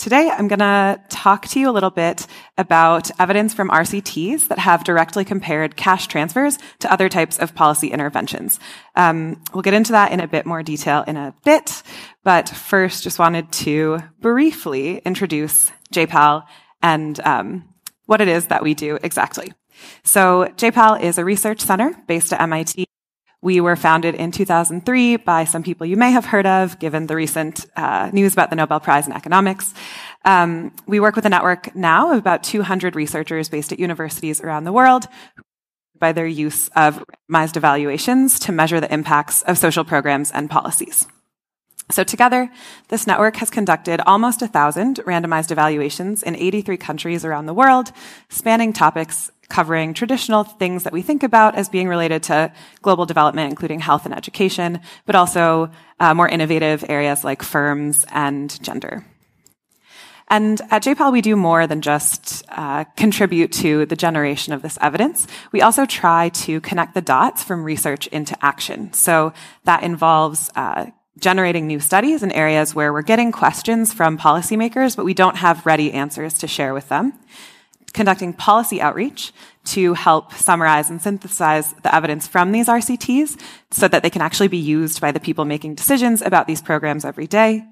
today I'm going to talk to you a little bit about evidence from RCTs that have directly compared cash transfers to other types of policy interventions. Um, we'll get into that in a bit more detail in a bit, but first just wanted to briefly introduce JPAL and um, what it is that we do exactly. So JPAL is a research center based at MIT we were founded in 2003 by some people you may have heard of, given the recent uh, news about the Nobel Prize in Economics. Um, we work with a network now of about 200 researchers based at universities around the world by their use of randomized evaluations to measure the impacts of social programs and policies. So together, this network has conducted almost a thousand randomized evaluations in 83 countries around the world, spanning topics covering traditional things that we think about as being related to global development, including health and education, but also uh, more innovative areas like firms and gender. And at JPAL, we do more than just uh, contribute to the generation of this evidence. We also try to connect the dots from research into action. So that involves uh, generating new studies in areas where we're getting questions from policymakers, but we don't have ready answers to share with them conducting policy outreach to help summarize and synthesize the evidence from these RCTs so that they can actually be used by the people making decisions about these programs every day.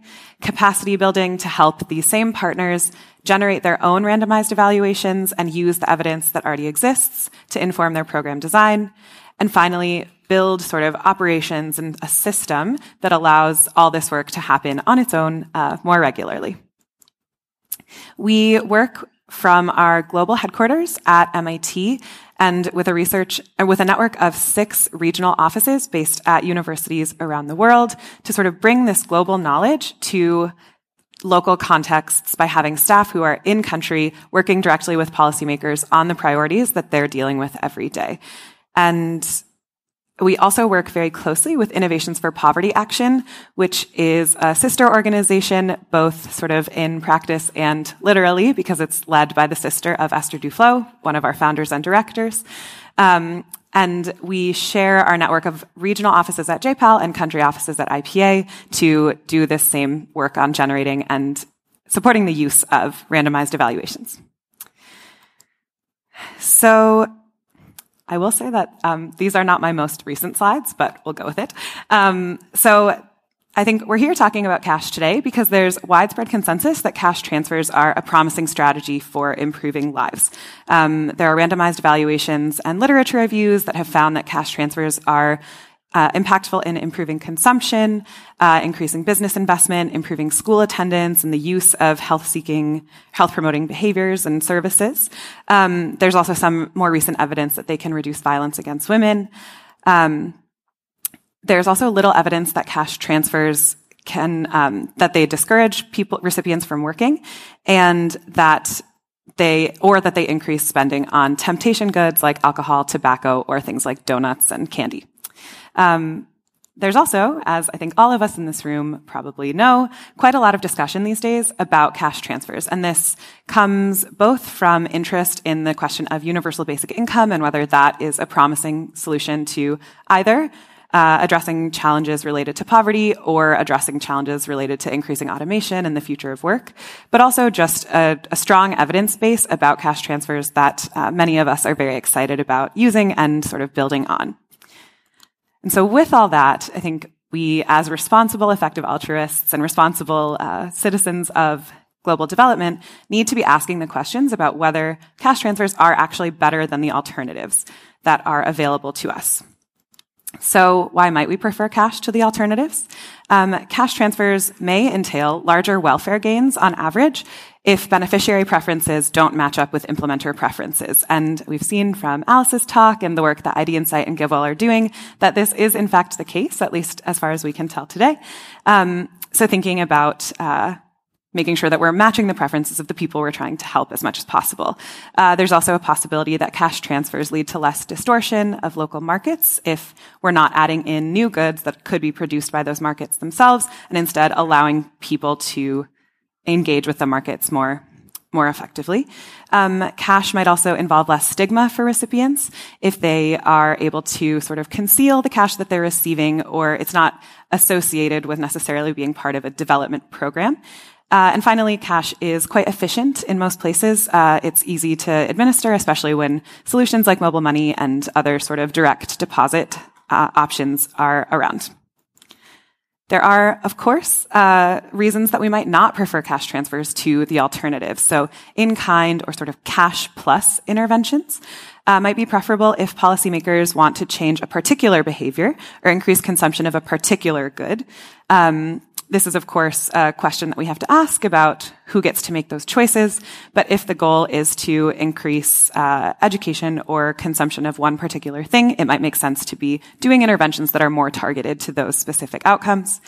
Capacity building to help these same partners generate their own randomized evaluations and use the evidence that already exists to inform their program design. And finally, build sort of operations and a system that allows all this work to happen on its own uh, more regularly. We work from our global headquarters at MIT and with a research with a network of six regional offices based at universities around the world to sort of bring this global knowledge to local contexts by having staff who are in country working directly with policymakers on the priorities that they're dealing with every day. And we also work very closely with Innovations for Poverty Action, which is a sister organization, both sort of in practice and literally, because it's led by the sister of Esther Duflo, one of our founders and directors. Um, and we share our network of regional offices at JPAL and country offices at IPA to do this same work on generating and supporting the use of randomized evaluations. So I will say that um, these are not my most recent slides, but we'll go with it. Um, so I think we're here talking about cash today because there's widespread consensus that cash transfers are a promising strategy for improving lives. Um, there are randomized evaluations and literature reviews that have found that cash transfers are uh, impactful in improving consumption, uh, increasing business investment, improving school attendance, and the use of health-seeking, health-promoting behaviors and services. Um, there's also some more recent evidence that they can reduce violence against women. Um, there's also little evidence that cash transfers can um, that they discourage people recipients from working, and that they or that they increase spending on temptation goods like alcohol, tobacco, or things like donuts and candy. Um, there's also, as I think all of us in this room probably know, quite a lot of discussion these days about cash transfers. And this comes both from interest in the question of universal basic income and whether that is a promising solution to either uh, addressing challenges related to poverty or addressing challenges related to increasing automation and the future of work, but also just a, a strong evidence base about cash transfers that uh, many of us are very excited about using and sort of building on. And so with all that, I think we, as responsible, effective altruists and responsible uh, citizens of global development, need to be asking the questions about whether cash transfers are actually better than the alternatives that are available to us. So why might we prefer cash to the alternatives? Um, cash transfers may entail larger welfare gains on average if beneficiary preferences don't match up with implementer preferences. And we've seen from Alice's talk and the work that IDinsight and GiveWell are doing that this is in fact the case, at least as far as we can tell today. Um, so thinking about uh, making sure that we're matching the preferences of the people we're trying to help as much as possible. Uh, there's also a possibility that cash transfers lead to less distortion of local markets if we're not adding in new goods that could be produced by those markets themselves, and instead allowing people to engage with the markets more more effectively. Um, cash might also involve less stigma for recipients if they are able to sort of conceal the cash that they're receiving or it's not associated with necessarily being part of a development program. Uh, and finally, cash is quite efficient in most places. Uh, it's easy to administer, especially when solutions like mobile money and other sort of direct deposit uh, options are around. There are, of course, uh, reasons that we might not prefer cash transfers to the alternative. So, in kind or sort of cash plus interventions uh, might be preferable if policymakers want to change a particular behavior or increase consumption of a particular good. Um, this is, of course, a question that we have to ask about who gets to make those choices. But if the goal is to increase uh, education or consumption of one particular thing, it might make sense to be doing interventions that are more targeted to those specific outcomes.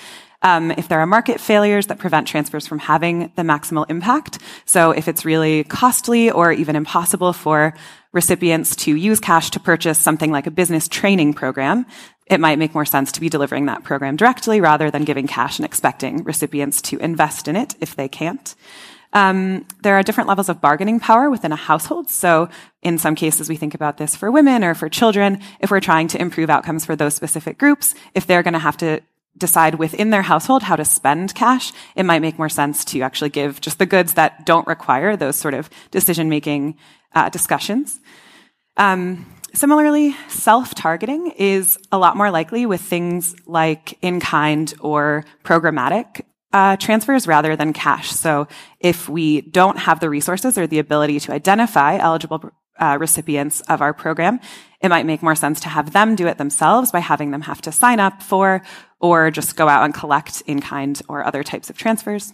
Um, if there are market failures that prevent transfers from having the maximal impact, so if it's really costly or even impossible for recipients to use cash to purchase something like a business training program, it might make more sense to be delivering that program directly rather than giving cash and expecting recipients to invest in it if they can't. Um, there are different levels of bargaining power within a household. So in some cases, we think about this for women or for children. If we're trying to improve outcomes for those specific groups, if they're going to have to decide within their household how to spend cash, it might make more sense to actually give just the goods that don't require those sort of decision making uh, discussions. Um, Similarly, self-targeting is a lot more likely with things like in-kind or programmatic uh, transfers rather than cash. So if we don't have the resources or the ability to identify eligible uh, recipients of our program, it might make more sense to have them do it themselves by having them have to sign up for or just go out and collect in kind or other types of transfers.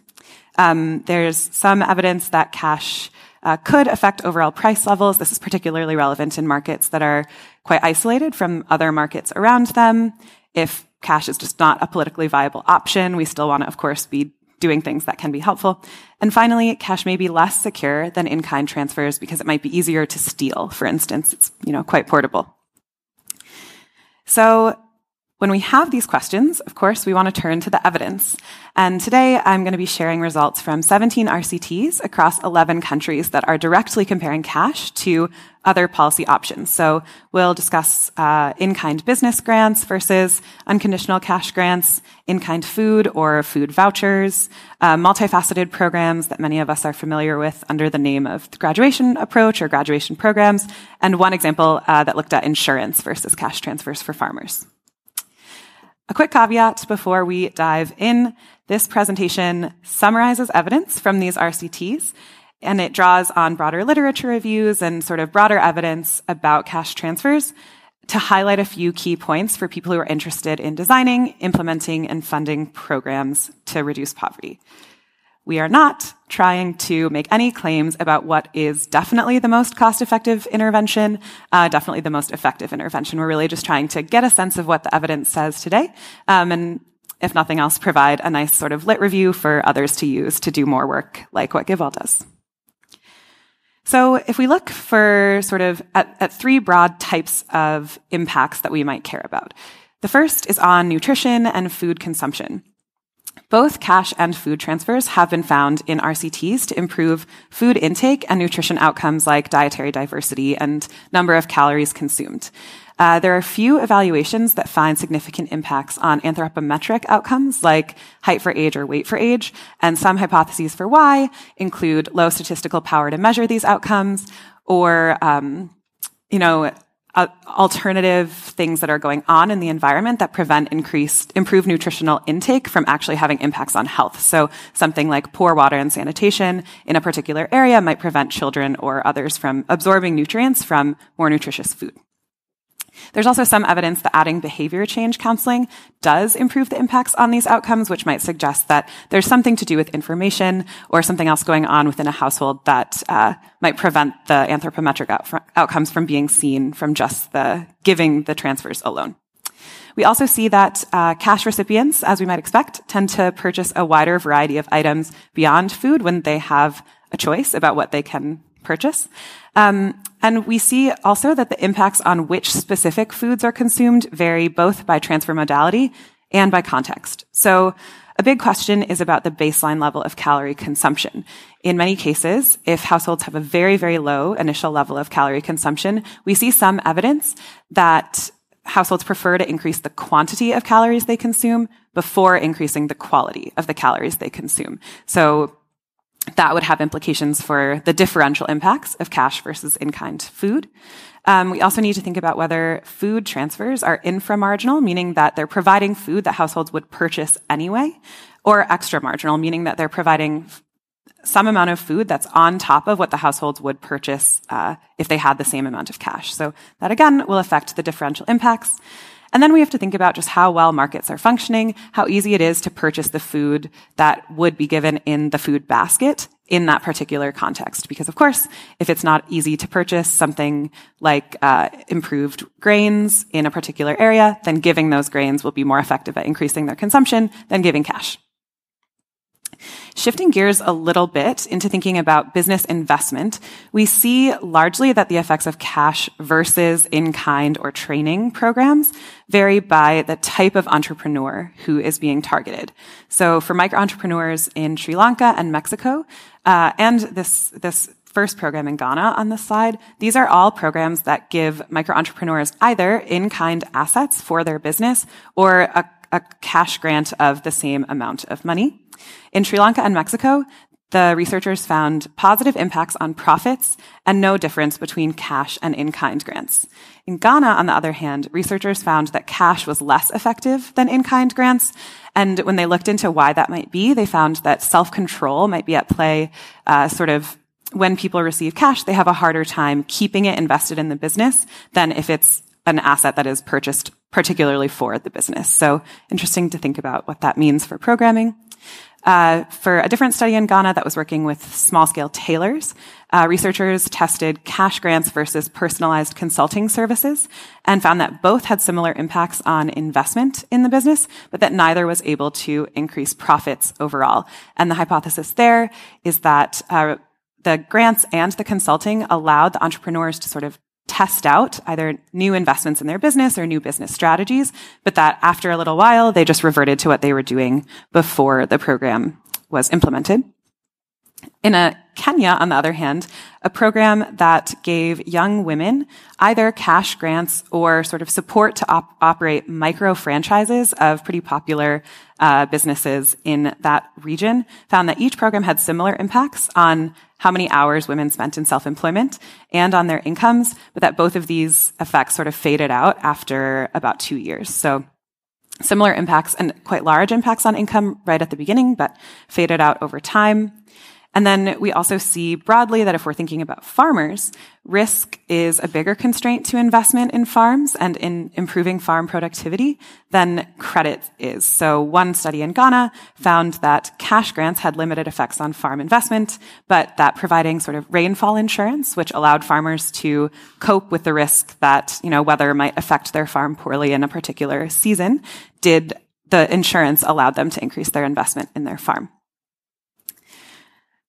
Um, there's some evidence that cash uh, could affect overall price levels. This is particularly relevant in markets that are quite isolated from other markets around them. If cash is just not a politically viable option, we still want to, of course, be doing things that can be helpful. And finally, cash may be less secure than in-kind transfers because it might be easier to steal. For instance, it's, you know, quite portable. So when we have these questions, of course, we want to turn to the evidence. And today I'm going to be sharing results from 17 RCTs across 11 countries that are directly comparing cash to other policy options. So we'll discuss uh, in-kind business grants versus unconditional cash grants, in-kind food or food vouchers, uh, multifaceted programs that many of us are familiar with under the name of the graduation approach or graduation programs, and one example uh, that looked at insurance versus cash transfers for farmers. A quick caveat before we dive in. This presentation summarizes evidence from these RCTs, and it draws on broader literature reviews and sort of broader evidence about cash transfers to highlight a few key points for people who are interested in designing, implementing, and funding programs to reduce poverty. We are not trying to make any claims about what is definitely the most cost effective intervention, uh, definitely the most effective intervention. We're really just trying to get a sense of what the evidence says today. Um, and if nothing else, provide a nice sort of lit review for others to use to do more work like what GiveWell does. So if we look for sort of at, at three broad types of impacts that we might care about. The first is on nutrition and food consumption. Both cash and food transfers have been found in RCTs to improve food intake and nutrition outcomes like dietary diversity and number of calories consumed. Uh, there are few evaluations that find significant impacts on anthropometric outcomes like height for age or weight for age, and some hypotheses for why include low statistical power to measure these outcomes, or um, you know uh, alternative things that are going on in the environment that prevent increased, improved nutritional intake from actually having impacts on health. So something like poor water and sanitation in a particular area might prevent children or others from absorbing nutrients from more nutritious food. There's also some evidence that adding behavior change counseling does improve the impacts on these outcomes, which might suggest that there's something to do with information or something else going on within a household that uh, might prevent the anthropometric out- outcomes from being seen from just the giving the transfers alone. We also see that uh, cash recipients, as we might expect, tend to purchase a wider variety of items beyond food when they have a choice about what they can purchase. Um, and we see also that the impacts on which specific foods are consumed vary both by transfer modality and by context. So a big question is about the baseline level of calorie consumption. In many cases, if households have a very, very low initial level of calorie consumption, we see some evidence that households prefer to increase the quantity of calories they consume before increasing the quality of the calories they consume. So that would have implications for the differential impacts of cash versus in-kind food. Um, we also need to think about whether food transfers are inframarginal, meaning that they're providing food that households would purchase anyway, or extra marginal, meaning that they're providing some amount of food that's on top of what the households would purchase uh, if they had the same amount of cash. So that again will affect the differential impacts. And then we have to think about just how well markets are functioning, how easy it is to purchase the food that would be given in the food basket in that particular context. Because of course, if it's not easy to purchase something like uh, improved grains in a particular area, then giving those grains will be more effective at increasing their consumption than giving cash. Shifting gears a little bit into thinking about business investment, we see largely that the effects of cash versus in-kind or training programs vary by the type of entrepreneur who is being targeted. So for micro entrepreneurs in Sri Lanka and Mexico, uh, and this this first program in Ghana on this slide, these are all programs that give micro entrepreneurs either in-kind assets for their business or a, a cash grant of the same amount of money. In Sri Lanka and Mexico, the researchers found positive impacts on profits and no difference between cash and in-kind grants. In Ghana, on the other hand, researchers found that cash was less effective than in-kind grants. And when they looked into why that might be, they found that self-control might be at play, uh, sort of when people receive cash, they have a harder time keeping it invested in the business than if it's an asset that is purchased particularly for the business. So interesting to think about what that means for programming. Uh, for a different study in Ghana that was working with small scale tailors, uh, researchers tested cash grants versus personalized consulting services and found that both had similar impacts on investment in the business, but that neither was able to increase profits overall. And the hypothesis there is that uh, the grants and the consulting allowed the entrepreneurs to sort of test out either new investments in their business or new business strategies, but that after a little while, they just reverted to what they were doing before the program was implemented. In a Kenya, on the other hand, a program that gave young women either cash grants or sort of support to op- operate micro franchises of pretty popular uh, businesses in that region, found that each program had similar impacts on how many hours women spent in self-employment and on their incomes, but that both of these effects sort of faded out after about two years. So similar impacts and quite large impacts on income right at the beginning, but faded out over time. And then we also see broadly that if we're thinking about farmers, risk is a bigger constraint to investment in farms and in improving farm productivity than credit is. So one study in Ghana found that cash grants had limited effects on farm investment, but that providing sort of rainfall insurance, which allowed farmers to cope with the risk that, you know, weather might affect their farm poorly in a particular season, did the insurance allowed them to increase their investment in their farm.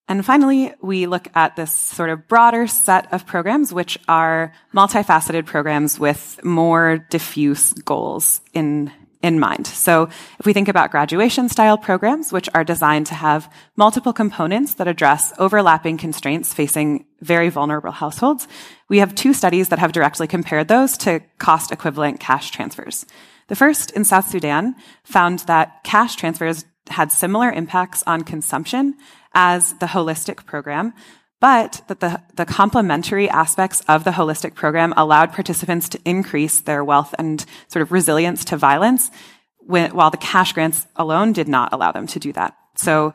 And finally, we look at this sort of broader set of programs, which are multifaceted programs with more diffuse goals in, in mind. So if we think about graduation style programs, which are designed to have multiple components that address overlapping constraints facing very vulnerable households, we have two studies that have directly compared those to cost equivalent cash transfers. The first in South Sudan found that cash transfers had similar impacts on consumption as the holistic program, but that the, the complementary aspects of the holistic program allowed participants to increase their wealth and sort of resilience to violence, while the cash grants alone did not allow them to do that. So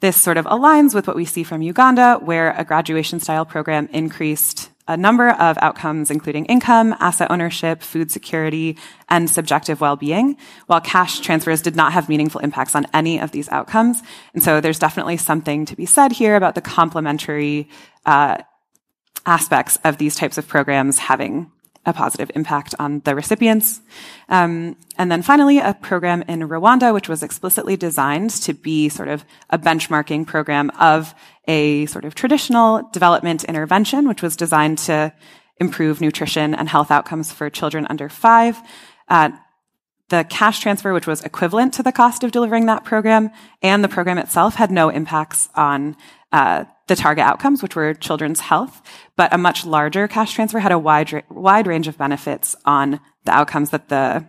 this sort of aligns with what we see from Uganda, where a graduation style program increased a number of outcomes, including income, asset ownership, food security, and subjective well-being, while cash transfers did not have meaningful impacts on any of these outcomes. And so there's definitely something to be said here about the complementary uh, aspects of these types of programs having a positive impact on the recipients. Um, and then finally, a program in Rwanda, which was explicitly designed to be sort of a benchmarking program of a sort of traditional development intervention, which was designed to improve nutrition and health outcomes for children under five. Uh, the cash transfer, which was equivalent to the cost of delivering that program, and the program itself had no impacts on uh, the target outcomes, which were children's health, but a much larger cash transfer had a wide, wide range of benefits on the outcomes that the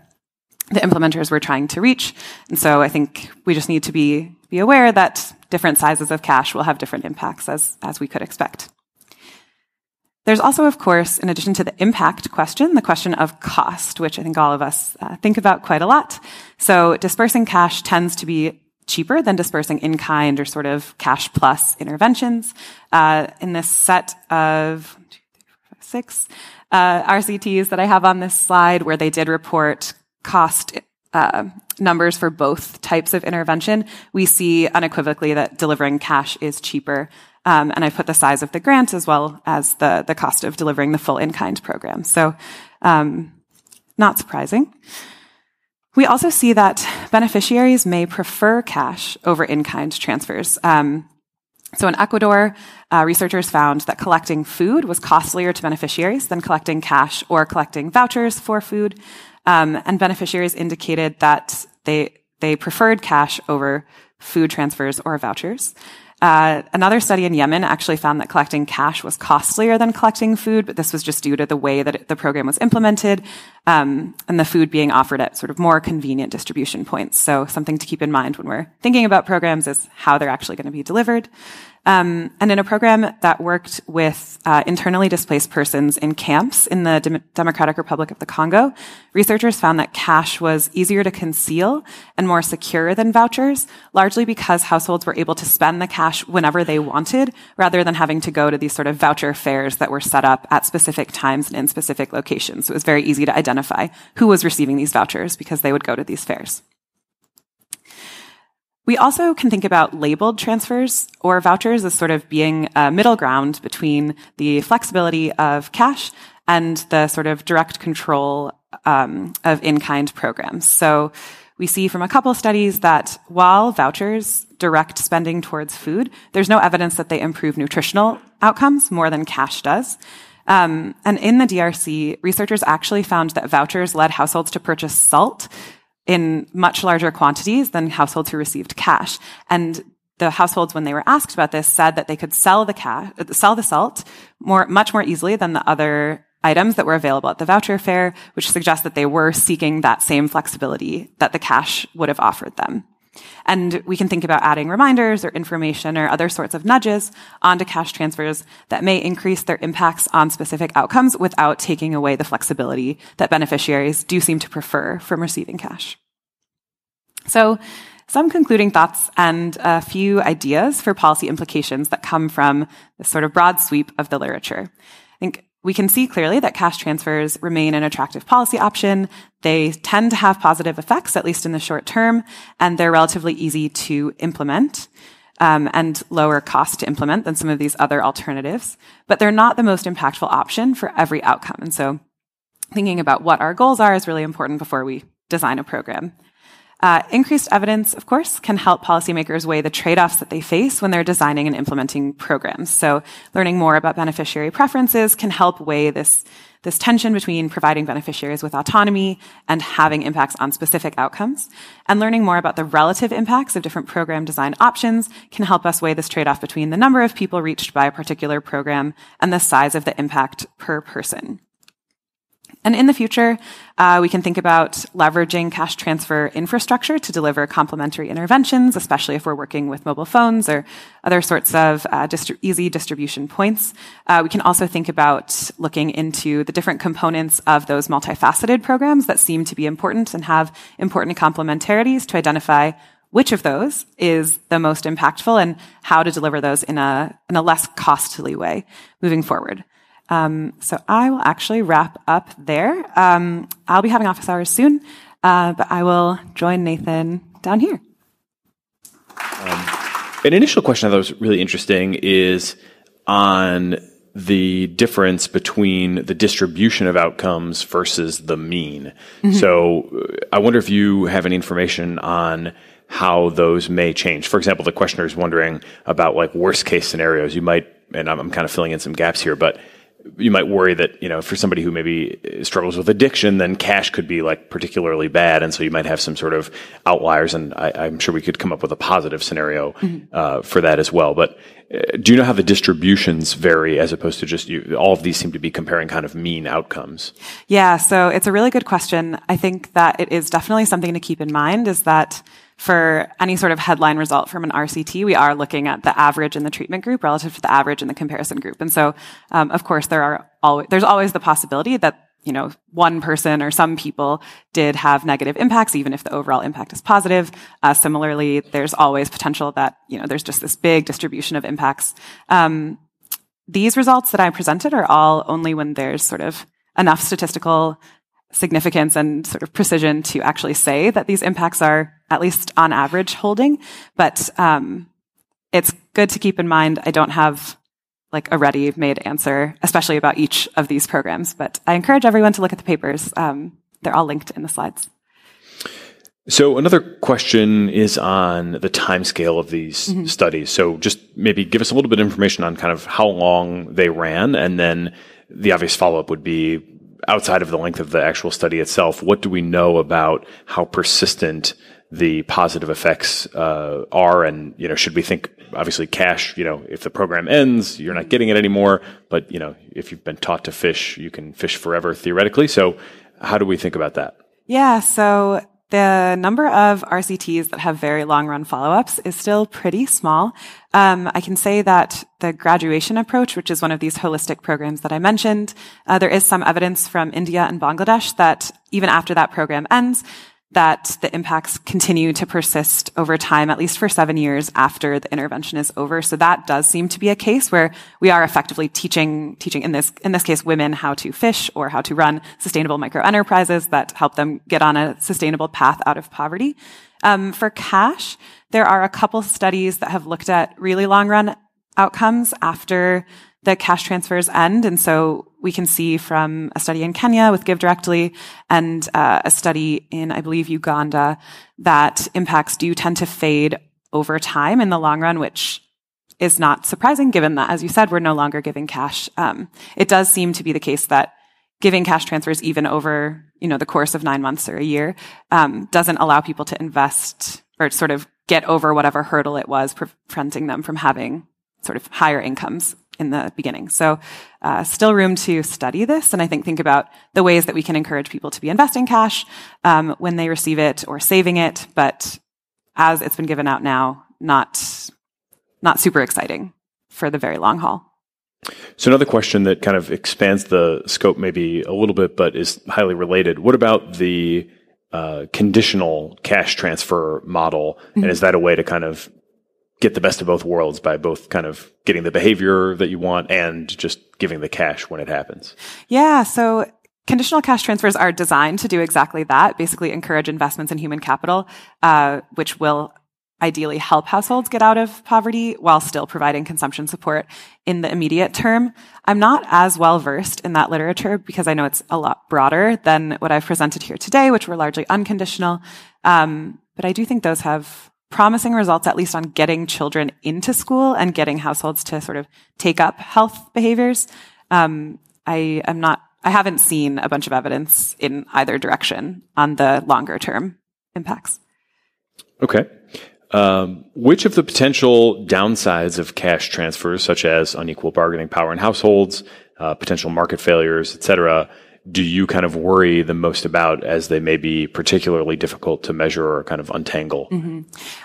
the implementers were trying to reach. And so I think we just need to be be aware that different sizes of cash will have different impacts as as we could expect. There's also, of course, in addition to the impact question, the question of cost, which I think all of us uh, think about quite a lot. So dispersing cash tends to be cheaper than dispersing in kind or sort of cash plus interventions. Uh, in this set of six uh, RCTs that I have on this slide, where they did report cost uh, numbers for both types of intervention, we see unequivocally that delivering cash is cheaper um, and I put the size of the grant as well as the, the cost of delivering the full in-kind program. So, um, not surprising. We also see that beneficiaries may prefer cash over in-kind transfers. Um, so in Ecuador, uh, researchers found that collecting food was costlier to beneficiaries than collecting cash or collecting vouchers for food. Um, and beneficiaries indicated that they they preferred cash over food transfers or vouchers. Uh, another study in Yemen actually found that collecting cash was costlier than collecting food, but this was just due to the way that the program was implemented um, and the food being offered at sort of more convenient distribution points. So something to keep in mind when we're thinking about programs is how they're actually going to be delivered. Um, and in a program that worked with uh, internally displaced persons in camps in the Dem- Democratic Republic of the Congo, researchers found that cash was easier to conceal and more secure than vouchers, largely because households were able to spend the cash whenever they wanted, rather than having to go to these sort of voucher fairs that were set up at specific times and in specific locations. So it was very easy to identify who was receiving these vouchers because they would go to these fairs. We also can think about labeled transfers or vouchers as sort of being a middle ground between the flexibility of cash and the sort of direct control um, of in-kind programs. So we see from a couple studies that while vouchers direct spending towards food, there's no evidence that they improve nutritional outcomes more than cash does. Um, and in the DRC, researchers actually found that vouchers led households to purchase salt in much larger quantities than households who received cash. And the households, when they were asked about this, said that they could sell the cash, sell the salt more, much more easily than the other items that were available at the voucher fair, which suggests that they were seeking that same flexibility that the cash would have offered them. And we can think about adding reminders or information or other sorts of nudges onto cash transfers that may increase their impacts on specific outcomes without taking away the flexibility that beneficiaries do seem to prefer from receiving cash. So, some concluding thoughts and a few ideas for policy implications that come from this sort of broad sweep of the literature. I think we can see clearly that cash transfers remain an attractive policy option. They tend to have positive effects, at least in the short term, and they're relatively easy to implement. Um, and lower cost to implement than some of these other alternatives, but they're not the most impactful option for every outcome. And so thinking about what our goals are is really important before we design a program. Uh, increased evidence, of course, can help policymakers weigh the trade-offs that they face when they're designing and implementing programs. So learning more about beneficiary preferences can help weigh this, this tension between providing beneficiaries with autonomy and having impacts on specific outcomes. And learning more about the relative impacts of different program design options can help us weigh this trade-off between the number of people reached by a particular program and the size of the impact per person. And in the future, uh, we can think about leveraging cash transfer infrastructure to deliver complementary interventions, especially if we're working with mobile phones or other sorts of uh, distri- easy distribution points. Uh, we can also think about looking into the different components of those multifaceted programs that seem to be important and have important complementarities to identify which of those is the most impactful and how to deliver those in a, in a less costly way moving forward. Um, so I will actually wrap up there. Um, I'll be having office hours soon, uh, but I will join Nathan down here. Um, an initial question I thought was really interesting is on the difference between the distribution of outcomes versus the mean. Mm-hmm. So uh, I wonder if you have any information on how those may change. For example, the questioner is wondering about like worst case scenarios. You might, and I'm, I'm kind of filling in some gaps here, but you might worry that you know for somebody who maybe struggles with addiction, then cash could be like particularly bad, and so you might have some sort of outliers. And I, am sure we could come up with a positive scenario mm-hmm. uh, for that as well. But uh, do you know how the distributions vary as opposed to just you, all of these seem to be comparing kind of mean outcomes? Yeah, so it's a really good question. I think that it is definitely something to keep in mind is that for any sort of headline result from an RCT, we are looking at the average in the treatment group relative to the average in the comparison group. And so, um, of course, there are always, there's always the possibility that you know, one person or some people did have negative impacts, even if the overall impact is positive. Uh, similarly, there's always potential that, you know, there's just this big distribution of impacts. Um, these results that I presented are all only when there's sort of enough statistical significance and sort of precision to actually say that these impacts are at least on average holding. But um, it's good to keep in mind I don't have like a ready made answer, especially about each of these programs. But I encourage everyone to look at the papers. Um, they're all linked in the slides. So another question is on the timescale of these mm-hmm. studies. So just maybe give us a little bit of information on kind of how long they ran, and then the obvious follow up would be outside of the length of the actual study itself, what do we know about how persistent the positive effects uh, are? And you know, should we think obviously cash? You know, if the program ends, you're not getting it anymore. But you know, if you've been taught to fish, you can fish forever theoretically. So, how do we think about that? Yeah. So the number of RCTs that have very long run follow-ups is still pretty small. Um, I can say that the graduation approach, which is one of these holistic programs that I mentioned, uh, there is some evidence from India and Bangladesh that even after that program ends, that the impacts continue to persist over time, at least for seven years after the intervention is over. So that does seem to be a case where we are effectively teaching, teaching in this, in this case, women how to fish or how to run sustainable micro enterprises that help them get on a sustainable path out of poverty. Um, for cash, there are a couple studies that have looked at really long run outcomes after the cash transfers end. And so we can see from a study in Kenya with GiveDirectly and uh, a study in, I believe, Uganda that impacts do tend to fade over time in the long run, which is not surprising given that, as you said, we're no longer giving cash. Um, it does seem to be the case that giving cash transfers even over, you know, the course of nine months or a year, um, doesn't allow people to invest or sort of get over whatever hurdle it was preventing them from having sort of higher incomes in the beginning. So, uh, still room to study this, and I think think about the ways that we can encourage people to be investing cash um, when they receive it or saving it. But as it's been given out now, not not super exciting for the very long haul. So another question that kind of expands the scope maybe a little bit, but is highly related. What about the uh, conditional cash transfer model, mm-hmm. and is that a way to kind of get the best of both worlds by both kind of getting the behavior that you want and just giving the cash when it happens. Yeah. So conditional cash transfers are designed to do exactly that, basically encourage investments in human capital, uh, which will ideally help households get out of poverty while still providing consumption support in the immediate term. I'm not as well versed in that literature because I know it's a lot broader than what I've presented here today, which were largely unconditional. Um, but I do think those have promising results, at least on getting children into school and getting households to sort of take up health behaviors. Um, I am not, I haven't seen a bunch of evidence in either direction on the longer term impacts. Okay. Um, which of the potential downsides of cash transfers, such as unequal bargaining power in households, uh, potential market failures, et cetera, do you kind of worry the most about as they may be particularly difficult to measure or kind of untangle? Mm-hmm.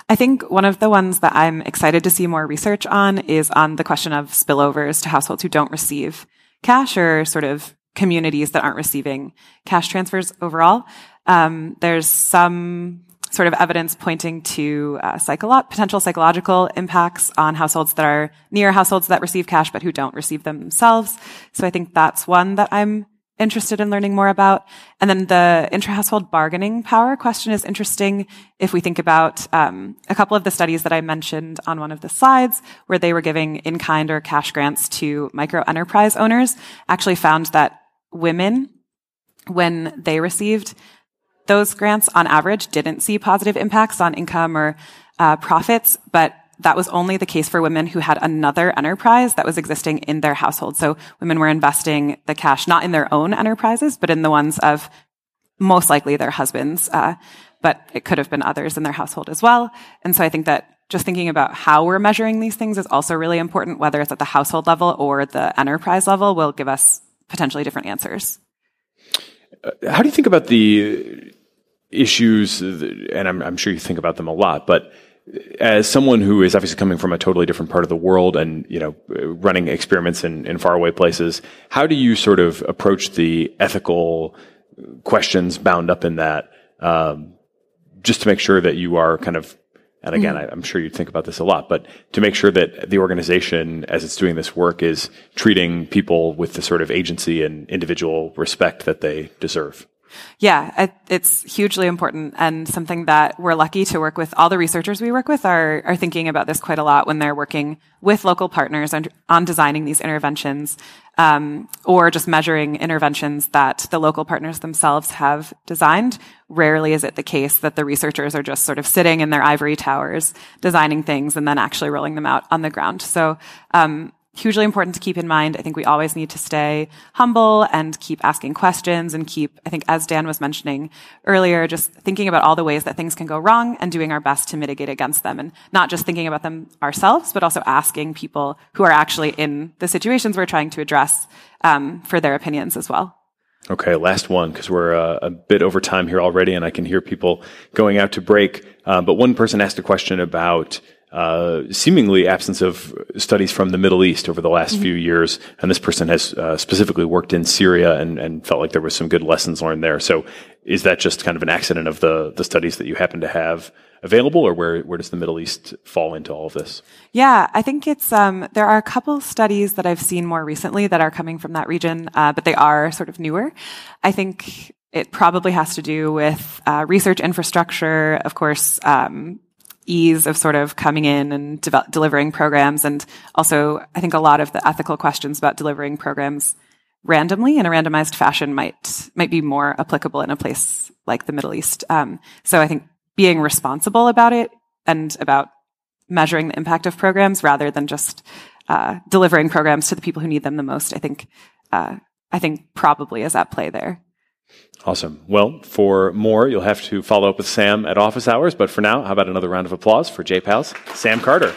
I think one of the ones that I'm excited to see more research on is on the question of spillovers to households who don't receive cash or sort of communities that aren't receiving cash transfers overall. Um, there's some sort of evidence pointing to uh, psycholo- potential psychological impacts on households that are near households that receive cash but who don't receive them themselves. So I think that's one that I'm interested in learning more about. And then the intra-household bargaining power question is interesting if we think about um, a couple of the studies that I mentioned on one of the slides, where they were giving in-kind or cash grants to micro enterprise owners, actually found that women, when they received those grants, on average, didn't see positive impacts on income or uh, profits, but that was only the case for women who had another enterprise that was existing in their household. So women were investing the cash not in their own enterprises, but in the ones of most likely their husbands. Uh, but it could have been others in their household as well. And so I think that just thinking about how we're measuring these things is also really important, whether it's at the household level or the enterprise level will give us potentially different answers. Uh, how do you think about the issues, and I'm, I'm sure you think about them a lot, but as someone who is obviously coming from a totally different part of the world and you know running experiments in, in faraway places how do you sort of approach the ethical questions bound up in that um, just to make sure that you are kind of and again mm-hmm. I, i'm sure you think about this a lot but to make sure that the organization as it's doing this work is treating people with the sort of agency and individual respect that they deserve yeah, it's hugely important and something that we're lucky to work with. All the researchers we work with are, are thinking about this quite a lot when they're working with local partners on, on designing these interventions, um, or just measuring interventions that the local partners themselves have designed. Rarely is it the case that the researchers are just sort of sitting in their ivory towers designing things and then actually rolling them out on the ground. So, um, hugely important to keep in mind. I think we always need to stay humble and keep asking questions and keep, I think, as Dan was mentioning earlier, just thinking about all the ways that things can go wrong and doing our best to mitigate against them and not just thinking about them ourselves, but also asking people who are actually in the situations we're trying to address um, for their opinions as well. Okay, last one because we're uh, a bit over time here already, and I can hear people going out to break. Uh, but one person asked a question about uh, seemingly absence of studies from the Middle East over the last mm-hmm. few years. And this person has uh, specifically worked in Syria and, and felt like there was some good lessons learned there. So is that just kind of an accident of the, the studies that you happen to have available or where, where does the Middle East fall into all of this? Yeah, I think it's, um, there are a couple studies that I've seen more recently that are coming from that region, uh, but they are sort of newer. I think it probably has to do with uh, research infrastructure, of course, um, ease of sort of coming in and de- delivering programs. And also, I think a lot of the ethical questions about delivering programs randomly in a randomized fashion might, might be more applicable in a place like the Middle East. Um, so I think being responsible about it and about measuring the impact of programs rather than just uh, delivering programs to the people who need them the most, I think, uh, I think probably is at play there. Awesome. Well, for more, you'll have to follow up with Sam at office hours. But for now, how about another round of applause for JPAL's, Sam Carter?